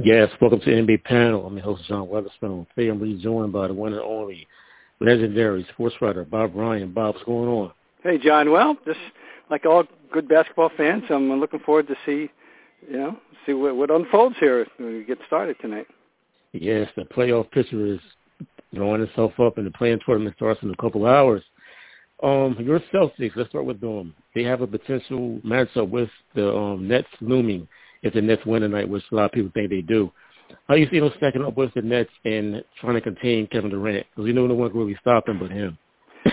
Yes, welcome to the NBA panel. I'm your host, John Weatherspoon. Today I'm rejoined by the one and only legendary sports writer, Bob Ryan. Bob, what's going on? Hey, John. Well, just like all good basketball fans, I'm looking forward to see, you know, see what, what unfolds here when we get started tonight. Yes, the playoff picture is drawing itself up, and the play-in tournament starts in a couple hours. Um, your Celtics, let's start with them. They have a potential matchup with the um, Nets looming if the Nets win tonight, which a lot of people think they do. How do you see them stacking up with the Nets and trying to contain Kevin Durant? Because we know no one can really stop him but him.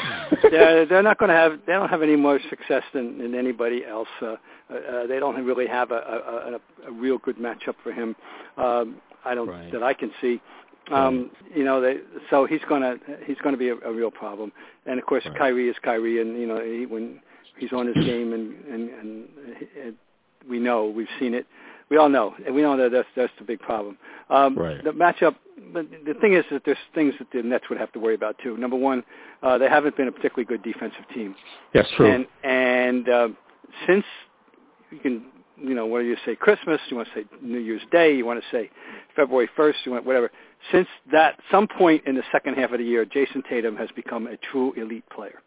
yeah, they're not going to have. They don't have any more success than, than anybody else. Uh, uh, they don't really have a, a, a, a real good matchup for him. Um, I don't right. that I can see. Um, you know, they, so he's gonna he's gonna be a, a real problem. And of course, Right. Kyrie is Kyrie, and you know, he, when he's on his game, and and and, and we know we've seen it. We all know, and we know that that's that's the big problem. Um, Right. The matchup, but the thing is that there's things that the Nets would have to worry about too. Number one, uh, they haven't been a particularly good defensive team, That's true. and and uh, since you can, you know, what do you say, Christmas? You want to say New Year's Day? You want to say February 1st? You want whatever. Since that some point in the second half of the year, Jayson Tatum has become a true elite player,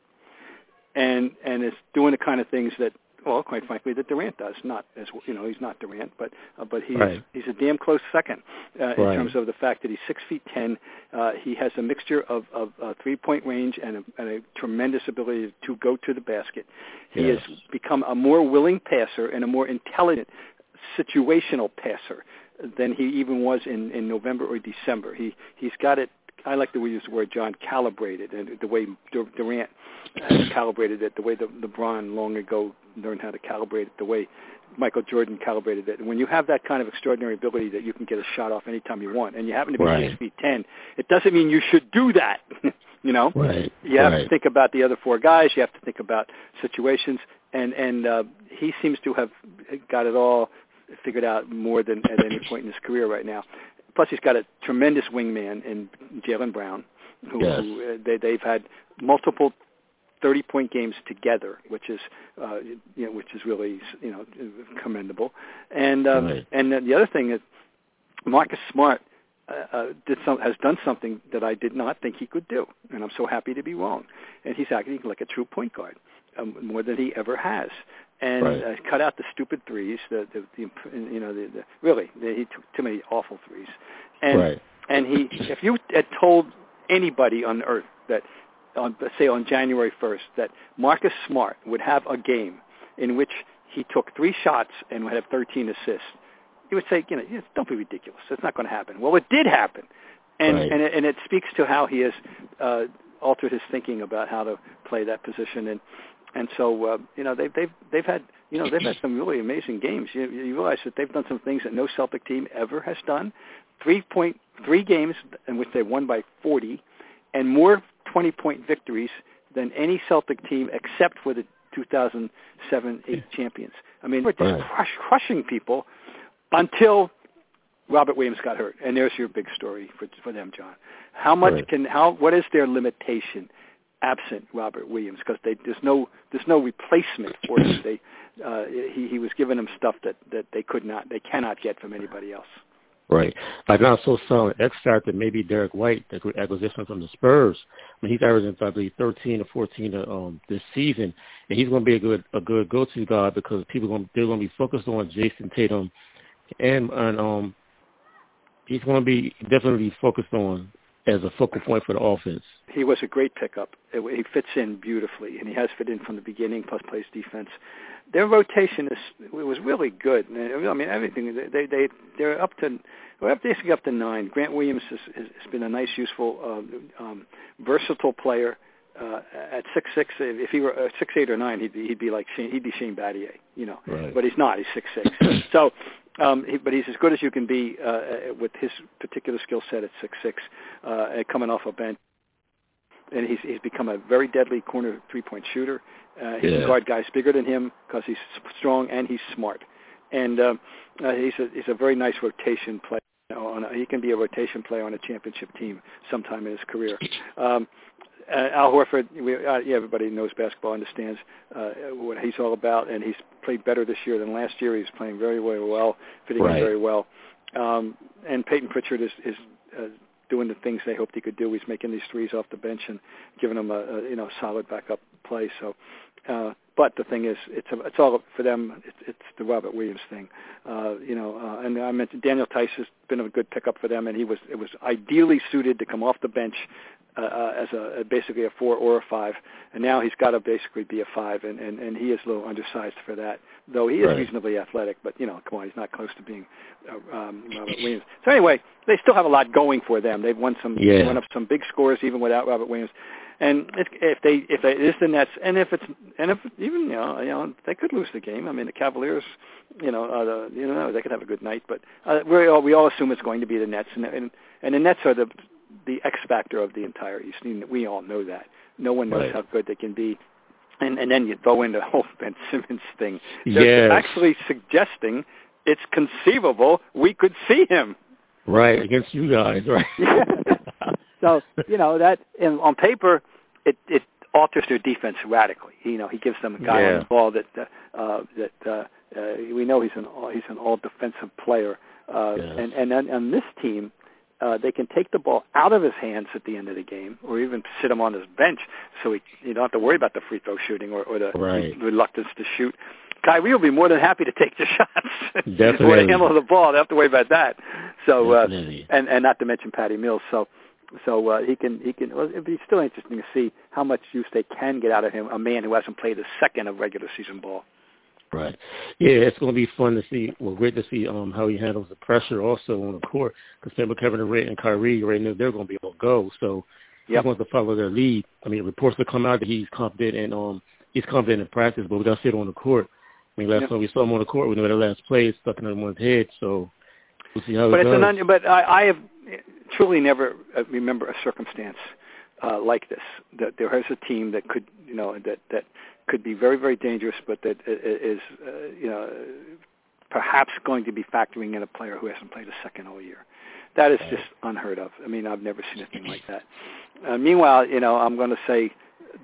and and is doing the kind of things that, well, quite frankly, that Durant does. Not as you know, he's not Durant, but uh, but he's Right. he's a damn close second uh, in terms of the fact that he's six feet ten. Uh, he has a mixture of of uh, three point range and a, and a tremendous ability to go to the basket. He Yes. has become a more willing passer and a more intelligent situational passer than he even was in, in November or December. He he's got it. I like the way you use the word John calibrated, and the way Dur- Durant calibrated it, the way the LeBron long ago learned how to calibrate it, the way Michael Jordan calibrated it. And when you have that kind of extraordinary ability that you can get a shot off anytime you want, and you happen to be Right. six feet ten, it doesn't mean you should do that. you know, Right. you have right. to think about the other four guys. You have to think about situations, and and uh, he seems to have got it all figured out more than at any point in his career right now. Plus, he's got a tremendous wingman in Jaylen Brown, who, Yes. who uh, they they've had multiple 30 point games together, which is uh, you know which is really you know commendable. And um, Right. and the other thing is Marcus Smart uh, uh, did some has done something that I did not think he could do, and I'm so happy to be wrong. And he's acting like a true point guard, um, more than he ever has. And Right. uh, cut out the stupid threes, the the, the you know the, the really the, he took too many awful threes. And right. and he, if you had told anybody on earth that, on, say on January 1st, that Marcus Smart would have a game in which he took three shots and would have 13 assists, you would say, you know, don't be ridiculous. It's not going to happen. Well, it did happen, and Right. and it, and it speaks to how he has uh, altered his thinking about how to play that position, and and so uh, you know they've they've they've had you know they've had some really amazing games. You, you realize that they've done some things that no Celtic team ever has done. Three point three games in which they won by 40, and more 20 point victories than any Celtic team except for the 2007-8 champions. I mean, we're just crush, crushing people until Robert Williams got hurt, and there's your big story for for them, John. How much Right. can how what is their limitation absent Robert Williams? Because there's no there's no replacement for him. They uh, he he was giving them stuff that that they could not they cannot get from anybody else. Right. Like not so solid X factor, maybe Derrick White, the acquisition from the Spurs. I mean, he's averaging I believe thirteen or fourteen um this season, and he's going to be a good a good go to guy because people going they're going to be focused on Jayson Tatum, and and um he's going to be definitely focused on as a focal point for the offense. He was a great pickup. It, he fits in beautifully, and he has fit in from the beginning. Plus, plays defense. Their rotation is it was really good. I mean, everything they they they're up to we're basically up to nine. Grant Williams has, has been a nice, useful, um, um, versatile player. Uh, at six six, if he were uh, six eight or nine, he'd be he'd be like Shane, he'd be Shane Battier, you know. Right. But he's not. He's six six. so, um, he, but he's as good as you can be uh, with his particular skill set at six six, uh, coming off a bench. And he's he's become a very deadly corner three point shooter. Uh, he Yeah. can guard guys bigger than him because he's strong and he's smart. And um, uh, he's a he's a very nice rotation player. You know, on a, he can be a rotation player on a championship team sometime in his career. Um, uh, Al Horford, we, uh, yeah, everybody knows basketball, understands uh, what he's all about, and he's played better this year than last year. He's playing very, very well, fitting right. in very well. Um, and Payton Pritchard is, is uh, doing the things they hoped he could do. He's making these threes off the bench and giving them a, a you know solid backup play. So, uh, but the thing is, it's a, it's all for them. It's, it's the Robert Williams thing, uh, you know. Uh, and I mentioned Daniel Theis has been a good pickup for them, and he was it was ideally suited to come off the bench uh, uh, as a, a basically a four or a five, and now he's got to basically be a five, and, and, and he is a little undersized for that, though he is Right. reasonably athletic. But you know, come on, he's not close to being uh, um, Robert Williams. So anyway, they still have a lot going for them. They've won some, Yeah. won up some big scores even without Robert Williams. And if, if they if it is the Nets, and if it's and if even you know you know they could lose the game. I mean the Cavaliers, you know uh, the, you know they could have a good night, but uh, we all we all assume it's going to be the Nets, and and, and the Nets are the the X factor of the entire East. And We all know that. No one knows Right. how good they can be. And and then you throw in the whole Ben Simmons thing. They're Yes. actually suggesting it's conceivable we could see him. Right against you guys, right? So you know that in, on paper, it it alters their defense radically. You know, he gives them a guy Yeah. on the ball that uh, uh, that uh, uh, we know he's an all, he's an all defensive player. Uh, Yes. And and on, on this team, uh, they can take the ball out of his hands at the end of the game, or even sit him on his bench, so he you don't have to worry about the free throw shooting or, or the Right. reluctance to shoot. Kyrie will be more than happy to take the shots or to handle the ball. They have to worry about that. So uh, Definitely. and and not to mention Patty Mills. So so uh, he can he can. Well, it'd be still interesting to see how much use they can get out of him, a man who hasn't played a second of regular season ball. Right. Yeah, it's going to be fun to see. Well, great to see um how he handles the pressure also on the court. Because with Kevin Durant and Kyrie, right now they're going to be to go. So Yep. he wants to follow their lead. I mean, reports will come out that he's confident and um he's confident in practice, but we got to see it on the court. I mean, last Yep. time we saw him on the court, we know that last play is stuck in everyone's head. So we'll see how But it it's goes. an un- but I, I have truly never uh, remember a circumstance uh, like this. That there is a team that could you know that that could be very very dangerous, but that is uh, you know perhaps going to be factoring in a player who hasn't played a second all year. That is just unheard of. I mean, I've never seen anything like that. Uh, meanwhile, you know, I'm going to say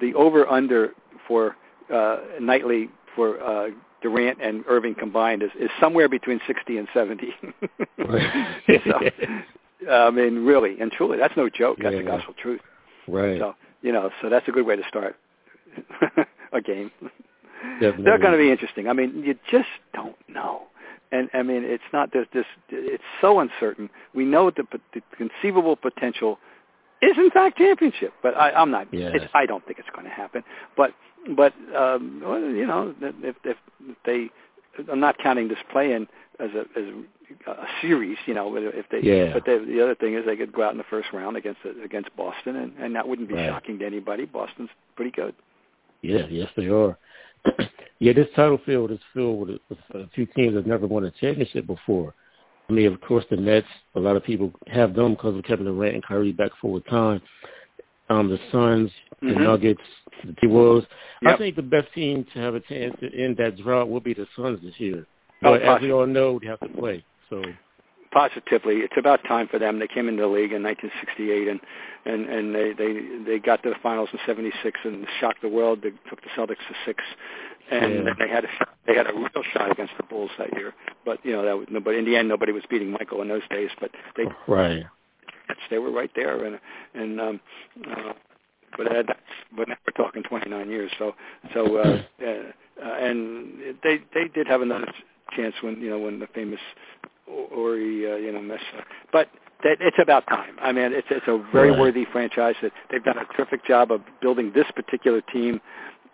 the over under for uh, nightly for uh, Durant and Irving combined is, is somewhere between 60 and 70. So, I mean, really and truly, that's no joke. That's the Yeah. gospel truth. Right. So, you know, so that's a good way to start a game. Definitely. They're going to be interesting. I mean, you just don't know. And I mean, it's not there's this. It's so uncertain. We know the, the conceivable potential is in fact championship, but I, I'm not. Yes. It's, I don't think it's going to happen. But but um, well, you know, if, if they, I'm not counting this play in as a as a series. You know, if they. Yeah. But they, the other thing is they could go out in the first round against against Boston, and, and that wouldn't be Right. shocking to anybody. Boston's pretty good. Yeah, yes, they are. yeah, this title field is filled with, with a few teams that never won a championship before. I mean, of course, the Nets. A lot of people have them because of Kevin Durant and Kyrie back full time. Um, the Suns, the Mhm. Nuggets, the T Wolves. I think the best team to have a chance to end that drought will be the Suns this year. Oh, But as we all know, they have to play. So positively it's about time for them they came into the league in 1968 and and and they they they got to the finals in 76 and shocked the world they took the Celtics to 6 and Yeah. they had a they had a real shot against the Bulls that year but you know that was, but in the end nobody was beating Michael in those days but they right, they were right there and and um uh, but uh, that's but now we're talking 29 years so so uh, uh, uh and they they did have another chance when you know when the famous Horry uh, you know mess but that it's about time. I mean, it's it's a very Right. worthy franchise. That they've done a terrific job of building this particular team.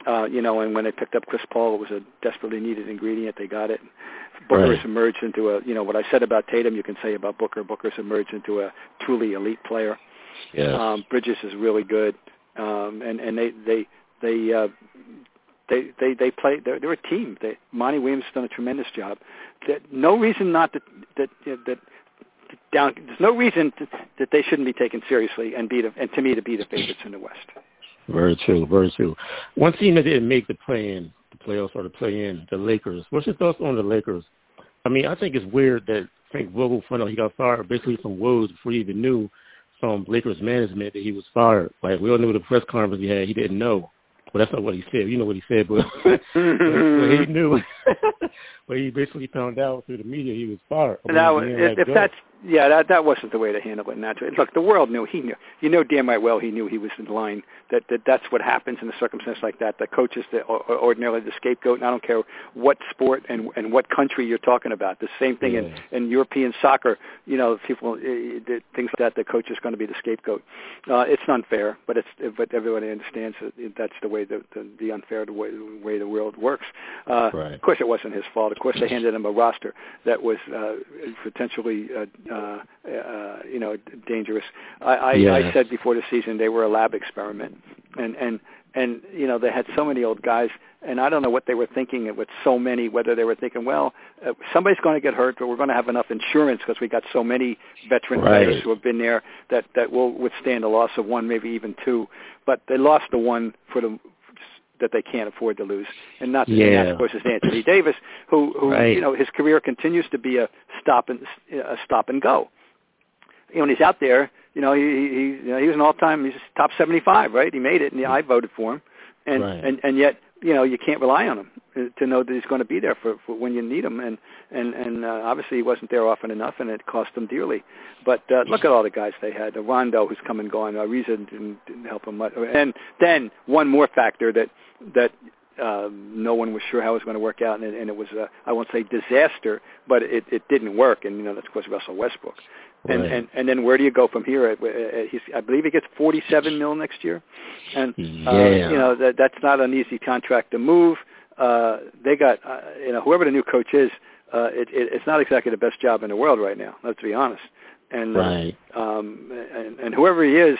Uh, you know, and when they picked up Chris Paul, it was a desperately needed ingredient. They got it. Booker Right. emerged into a, you know, what I said about Tatum, you can say about Booker. Booker's emerged into a truly elite player. yes, Um, Bridges is really good, um, and and they they they uh, they they they play. They're, they're a team. They, Monty Williams has done a tremendous job. That no reason not to, that that down. There's no reason to, that they shouldn't be taken seriously and be the, and to me to be the favorites in the West. very true, very true. One team that didn't make the play in, the playoffs or the play in, the Lakers. What's your thoughts on the Lakers? I mean, I think it's weird that Frank Vogel found out he got fired basically from Woj before he even knew. um Lakers management that he was fired. Like we all knew the press conference he had, he didn't know. Well, that's not what he said. You know what he said, but, but, he knew. but he basically found out through the media he was fired. Now, if, if that's yeah, that that wasn't the way to handle it. Naturally, look, the world knew he knew. You know damn right well he knew he was in line. That that that's what happens in a circumstance like that. The coach is the or, ordinarily the scapegoat. And I don't care what sport and and what country you're talking about. The same thing yeah. in in European soccer. You know, people uh, things like that. The coach is going to be the scapegoat. Uh, it's unfair, but it's but everybody understands that that's the way the the, the unfair the way, the way the world works. Uh, right. Of course, it wasn't his fault. Of course, they handed him a roster that was uh, potentially. Uh, uh, uh, you know, dangerous. I, I, yeah. I said before the season they were a lab experiment, and and and you know they had so many old guys, and I don't know what they were thinking with so many. Whether they were thinking, well, uh, somebody's going to get hurt, but we're going to have enough insurance because we got so many veteran right. players who have been there that that will withstand a loss of one, maybe even two. But they lost the one for the that they can't afford to lose. And not yeah. and that, of course, is Anthony Davis, who, who right. you know, his career continues to be a stop and a stop and go you know, when he's out there, you know, he he you know, he was an all-time he's top 75, right? He made it, and I voted for him, and right. and and yet, you know, you can't rely on him to know that he's going to be there for, for when you need him, and and and uh, obviously he wasn't there often enough, and it cost them dearly. But uh, look at all the guys they had. Uh, Rondo, who's come and gone. Ariza didn't, didn't help him much. And then one more factor that that um, no one was sure how it was going to work out, and, and it was uh, I won't say disaster, but it, it didn't work, and you know that's of course Russell Westbrook. And, right. and and then where do you go from here? He's, I believe he gets 47 mil next year, and yeah. uh, you know that that's not an easy contract to move. Uh, they got uh, you know whoever the new coach is, uh, it, it, it's not exactly the best job in the world right now. Let's be honest. And right. uh, um, and, and whoever he is,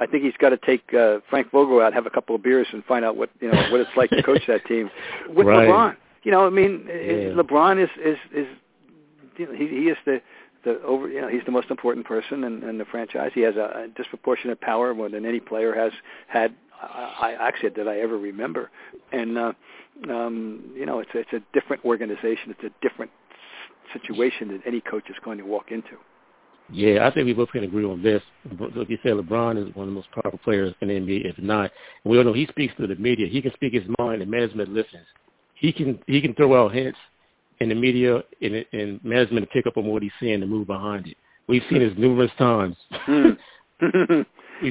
I think he's got to take uh, Frank Vogel out, have a couple of beers, and find out what you know what it's like to coach that team with right. LeBron. You know, I mean, yeah. LeBron is is is you know, he he is the the over you know he's the most important person in, in the franchise. He has a, a disproportionate power more than any player has had. I, I actually that I ever remember, and uh, um, you know it's it's a different organization. It's a different situation that any coach is going to walk into. Yeah, I think we both can agree on this. Like you said, LeBron is one of the most powerful players in the NBA, if not. We all know he speaks to the media. He can speak his mind, and management listens. He can he can throw out hints in the media and, and management to pick up on what he's saying and move behind it. We've seen this numerous times. Hmm.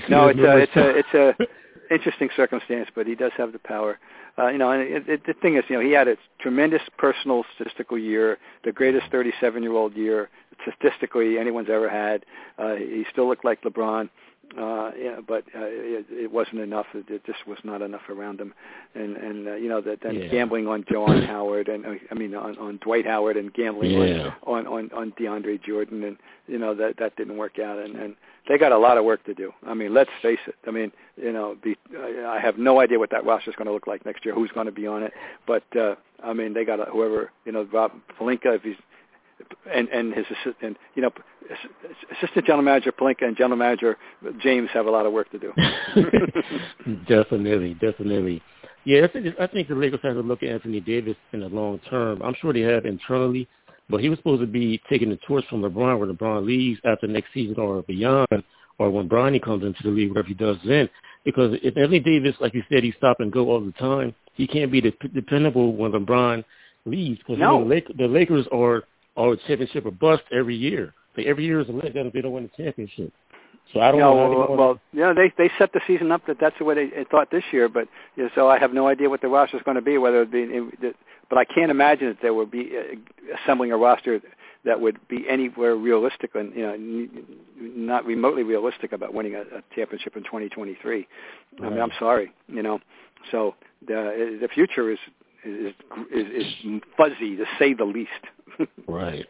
no, it's a, it's a it's a interesting circumstance, but he does have the power. Uh, you know, and it, it, the thing is, you know, he had a tremendous personal statistical year, the greatest 37-year-old year statistically anyone's ever had. Uh, he still looked like LeBron uh, yeah, but uh, it, it wasn't enough. It, it just was not enough around him, and and uh, you know that then yeah. gambling on John Howard and uh, I mean on, on Dwight Howard and gambling yeah. on, on on on DeAndre Jordan, and you know that that didn't work out, and and they got a lot of work to do. I mean, let's face it. I mean, you know, be, I have no idea what that roster is going to look like next year. Who's going to be on it? But uh, I mean, they got a, whoever you know, Rob Pelinka, if he's and and his assistant, you know, assistant general manager Pelinka and general manager James have a lot of work to do. definitely, definitely. Yeah, I think, I think the Lakers have to look at Anthony Davis in the long term. I'm sure they have internally, but he was supposed to be taking the torch from LeBron when LeBron leaves after next season or beyond, or when Bronny comes into the league, whatever he does then. Because if Anthony Davis, like you said, he stop and go all the time, he can't be dependable when LeBron leaves. Because no. you know, the Lakers are or a championship or bust every year. Like every year is a letdown if they don't win the championship. So I don't no, know. Well, well, you know, they they set the season up that that's the way they, they thought this year, but you know, so I have no idea what the roster is going to be. Whether it be, it, but I can't imagine that there would be uh, assembling a roster that would be anywhere realistic and you know not remotely realistic about winning a, a championship in 2023. Right. I mean, I'm sorry, you know. So the the future is is is, is fuzzy to say the least. right.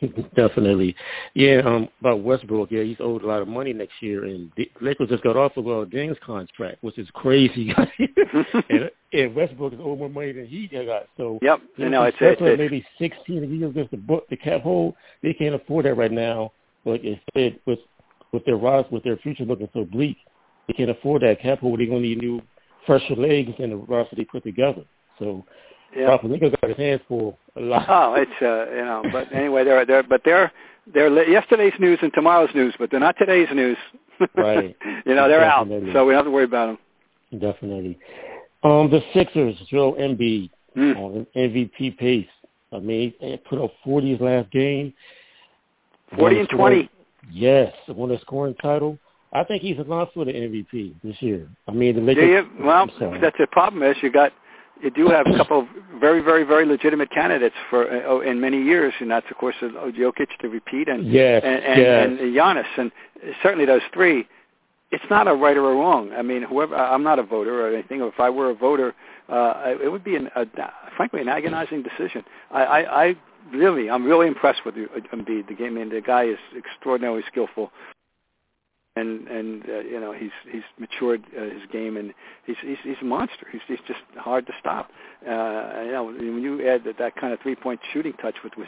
Definitely. Yeah, um, about Westbrook, yeah, he's owed a lot of money next year, and the Lakers just got off of a James contract, which is crazy. and, and Westbrook is owed more money than he got. So yep, you know, it's, it's, it's maybe sixteen years against the book, the cap hold. They can't afford that right now. But instead, with with their rise, with their future looking so bleak, they can't afford that cap hold. They're going to need new, fresher legs in the roster they put together. So yeah. Pelinka got his hands full a lot. Oh, it's uh, you know. But anyway, they're they're but they're they're yesterday's news and tomorrow's news, but they're not today's news. Right. you know, they're Definitely. out, so we don't have to worry about them. Definitely. Um, the Sixers, Joel Embiid, Mm. on MVP pace. I mean, he put up 40 his last game. Forty and the twenty. Yes, won a scoring title. I think he's a lot for the MVP this year. I mean, the Lakers. you? Well, I'm sorry. that's the problem is you got you do have a couple of very, very, very legitimate candidates for uh, oh, in many years, and that's of course uh, Jokic to repeat and yes, and, and, yes. and Giannis, and certainly those three. It's not a right or a wrong. I mean, whoever I'm not a voter or anything. If I were a voter, uh, it would be an, a, frankly an agonizing decision. I, I, I really, I'm really impressed with Embiid. The game, I mean, the guy is extraordinarily skillful, and and uh, you know he's he's matured uh, his game, and he's he's he's a monster. He's he's just hard to stop. Uh, you know, when you add that that kind of three point shooting touch with his,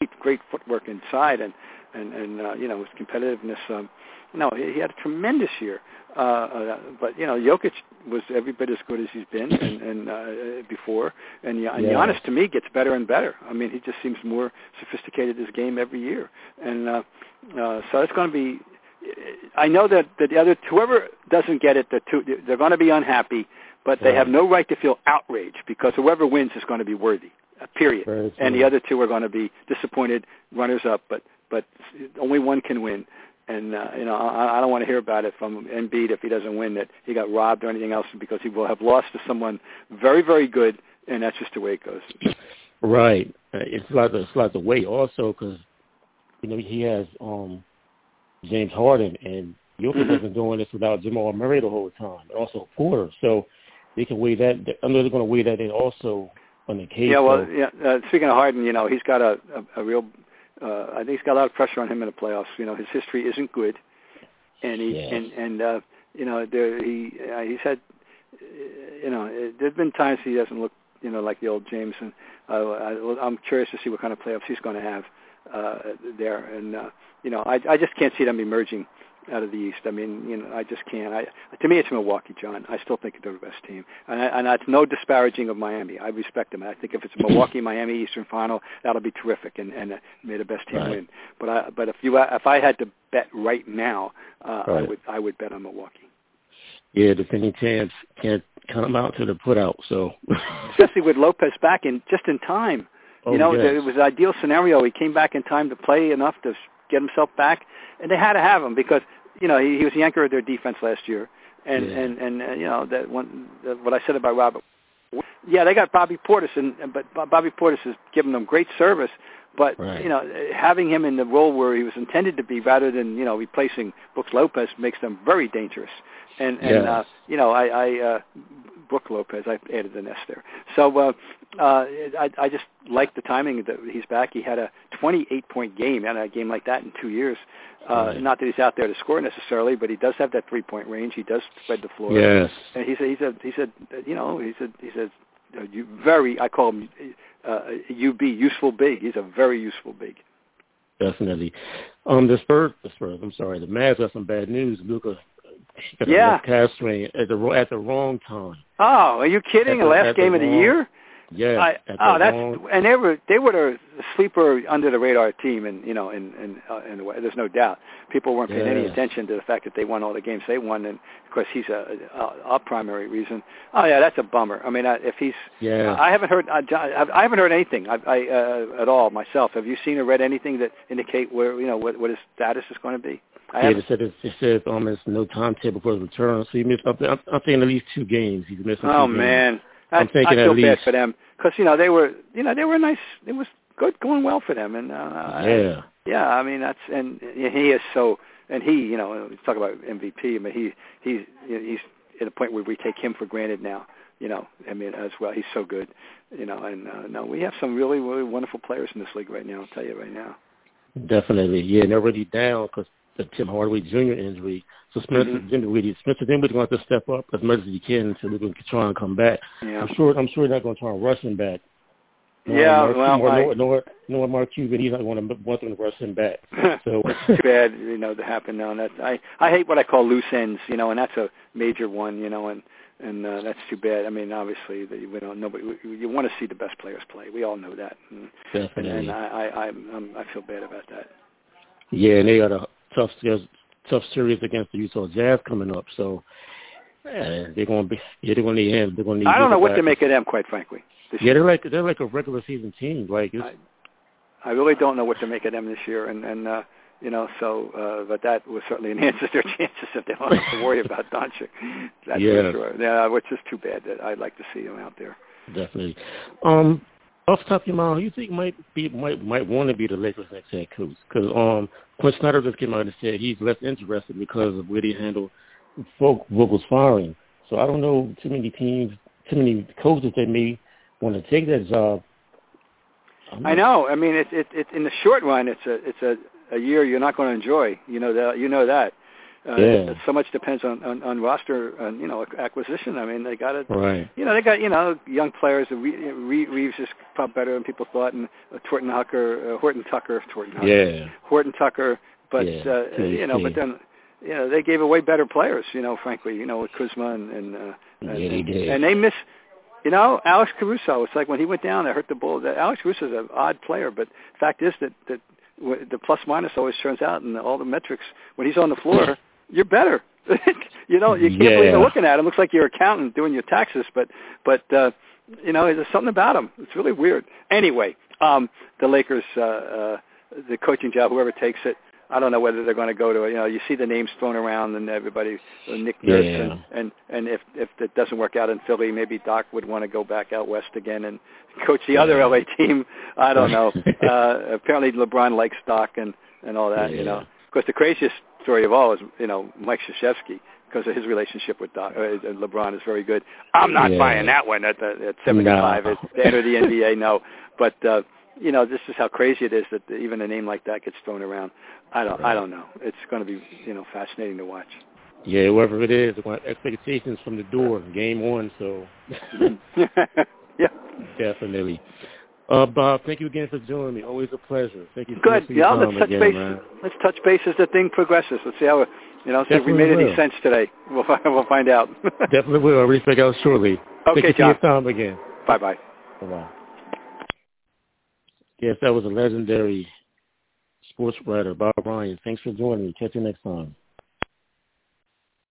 his great footwork inside and and and uh, you know his competitiveness. Um, no, he, he had a tremendous year. Uh, uh, but you know, Jokic was every bit as good as he's been and, and uh, before. And, and Yes. Giannis, to me, gets better and better. I mean, he just seems more sophisticated his game every year. And uh, uh, so it's going to be. I know that, that the other whoever doesn't get it, the two, they're going to be unhappy, but they Right. have no right to feel outraged because whoever wins is going to be worthy. Uh, period. And the other two are going to be disappointed runners up, but but only one can win. And uh, you know, I, I don't want to hear about it from Embiid if he doesn't win that he got robbed or anything else because he will have lost to someone very, very good, and that's just the way it goes. Right. Uh, It's like it's like the weight also because you know he has um James Harden and Jokic Mhm. has been doing this without Jamal Murray the whole time, and also Porter. So they can weigh that. I know they're going to weigh that in also on the case. Yeah, well, so- yeah. Uh, speaking of Harden, you know, he's got a, a, a real. Uh, I think he's got a lot of pressure on him in the playoffs. You know, his history isn't good, and he Yes. and and uh, you know, there he uh, he's had. You know, it, there's been times he doesn't look, you know, like the old James, and uh, I, I'm curious to see what kind of playoffs he's going to have uh, there. And uh, you know, I I just can't see them emerging out of the East. I mean, you know, I just can't. I to me, it's Milwaukee, John. I still think they're the best team, and, I, and that's no disparaging of Miami. I respect them. I think if it's a Milwaukee, Miami Eastern Final, that'll be terrific, and and uh, may the best team Right. win. But I, but if you if I had to bet right now, uh, I would I would bet on Milwaukee, yeah, defending champs can't come out to the put out. So especially with Lopez back in just in time. Oh, you know, yes. it was an ideal scenario. He came back in time to play enough to get himself back, and they had to have him because you know he, he was the anchor of their defense last year, and Yeah. and and uh, you know that one that, what I said about Robert. Yeah, they got Bobby Portis, and and- but Bobby Portis has given them great service. But Right. you know, having him in the role where he was intended to be, rather than you know replacing Brooks Lopez, makes them very dangerous. And and Yes. uh, you know, I, I uh, Brooke Lopez, I added an S there. So uh, uh, I, I just like the timing that he's back. He had a 28 point game, and a game like that in two years. Uh. Not that he's out there to score necessarily, but he does have that three point range. He does spread the floor. yes. And he's a, he's a, he's a, you know, he's a, he's a, you- very, I call him uh, UB, useful big. He's a very useful big. Definitely. Um, the Spurs, the Spurs. I'm sorry, the Mavs got some bad news. Luka Yeah. calf strain at the at the wrong time. Oh, are you kidding? The the- last at the game of the wrong- year? Yes. I, oh, that's wrong, and they were they were the sleeper under the radar team, and you know, in in uh, way. There's no doubt people weren't paying any attention to the fact that they won all the games they won, and of course he's a a, a primary reason. Oh yeah, that's a bummer. I mean, I, if he's yeah. I haven't heard. John, I haven't heard anything I, I, uh, at all myself. Have you seen or read anything that indicate where you know what, what his status is going to be? I yeah, they said it's, it says um, there's no timetable for his return, so he missed. I'm, I'm, thinking at least two games. He's missing. Oh two games. I, I'm thinking I feel at bad for them because you know they were you know they were nice. It was good going well for them, and uh, Yeah. yeah. I mean that's and he is so and he you know let's talk about MVP. I mean he he's he's at a point where we take him for granted now. You know, I mean as well. He's so good. You know, and uh, no, we have some really really wonderful players in this league right now. I'll tell you right now. Definitely. Yeah, and they're already down because the Tim Hardaway Jr. injury. So Spencer Mhm. Dinwiddie, Spencer Dinwiddie's going to have to step up as much as he can so we can try and come back. Yeah. I'm sure. I'm sure they're not going to try and rush him back. Nor Yeah, Mark, well, nor, I- nor, nor, Mark Cuban, he's not going to want them to rush him back. So too bad, you know, to happen now. And that I I hate what I call loose ends, you know, and that's a major one, you know, and and uh, that's too bad. I mean, obviously, the, we don't. Nobody. We, you want to see the best players play. We all know that. And, Definitely. And, and I, I, I'm, I feel bad about that. Yeah, and they got a tough, tough series against the Utah Jazz coming up. So uh, they're going to be. Yeah, they're going to need him. They're going to need. I don't know what to make of them, quite frankly. Yeah, they're like they're like a regular season team. Like it's, I, I really don't know what to make of them this year, and and uh, you know, so uh, but that will certainly enhances their chances if they don't have to worry about Doncic. That's yeah. for sure. Yeah, which is too bad. That I'd like to see him out there. Definitely. Um, off top of your mind, who you think might be might might want to be the Lakers' next head coach? Because um, Quin Snyder just came out and said he's less interested because of where he handled Vogel's firing. So I don't know too many teams, too many coaches that may want to take that job. I know. I mean, it's it, it, in the short run, it's a it's a a year you're not going to enjoy. You know that. You know that. Uh, yeah. So much depends on, on, on roster, and you know, acquisition. I mean, they got it. Right. You know, they got you know young players. Reaves is probably better than people thought, and uh, Horton Tucker, uh, Horton Tucker, Horton Tucker, yeah, Horton Tucker. But yeah. uh, you know, but then you know they gave away better players. You know, frankly, you know, with Kuzma and and, uh, and yeah, they did. and they miss. You know, Alex Caruso. It's like when he went down, they hurt the Bulls. Alex Caruso is an odd player, but fact is that that the plus minus always turns out and all the metrics when he's on the floor, you're better. you know, you can't yeah. believe you're looking at him. Looks like your accountant doing your taxes, but but uh, you know, there's something about him. It's really weird. Anyway, um, the Lakers, uh, uh, the coaching job, whoever takes it, I don't know whether they're going to go to. You know, you see the names thrown around, and everybody, uh, Nick Nurse, yeah. and, and and if if it doesn't work out in Philly, maybe Doc would want to go back out west again and coach the other LA team. I don't know. uh, apparently, LeBron likes Doc and and all that. You Yeah. know, of course, the craziest story of all is you know Mike Krzyzewski because of his relationship with Doc, uh, LeBron is very good. I'm not Yeah. buying that one at the at 75 No. at the end of the NBA. No, but. uh you know, this is how crazy it is that even a name like that gets thrown around. I don't, I don't know. It's going to be, you know, fascinating to watch. Yeah, whoever it is, expectations from the door, game one. So yeah. definitely. Uh, Bob, thank you again for joining me. Always a pleasure. Thank you Good. much for your Yeah, let's touch again, base. man. Let's touch base as the thing progresses. Let's see how, it- you know, see if we made any sense today. We'll find, we'll find out. Definitely will. I'll reach back out shortly. Okay, thank you John. for your time again. bye bye. Bye-bye. Yes, that was a legendary sports writer, Bob Ryan. Thanks for joining me. Catch you next time.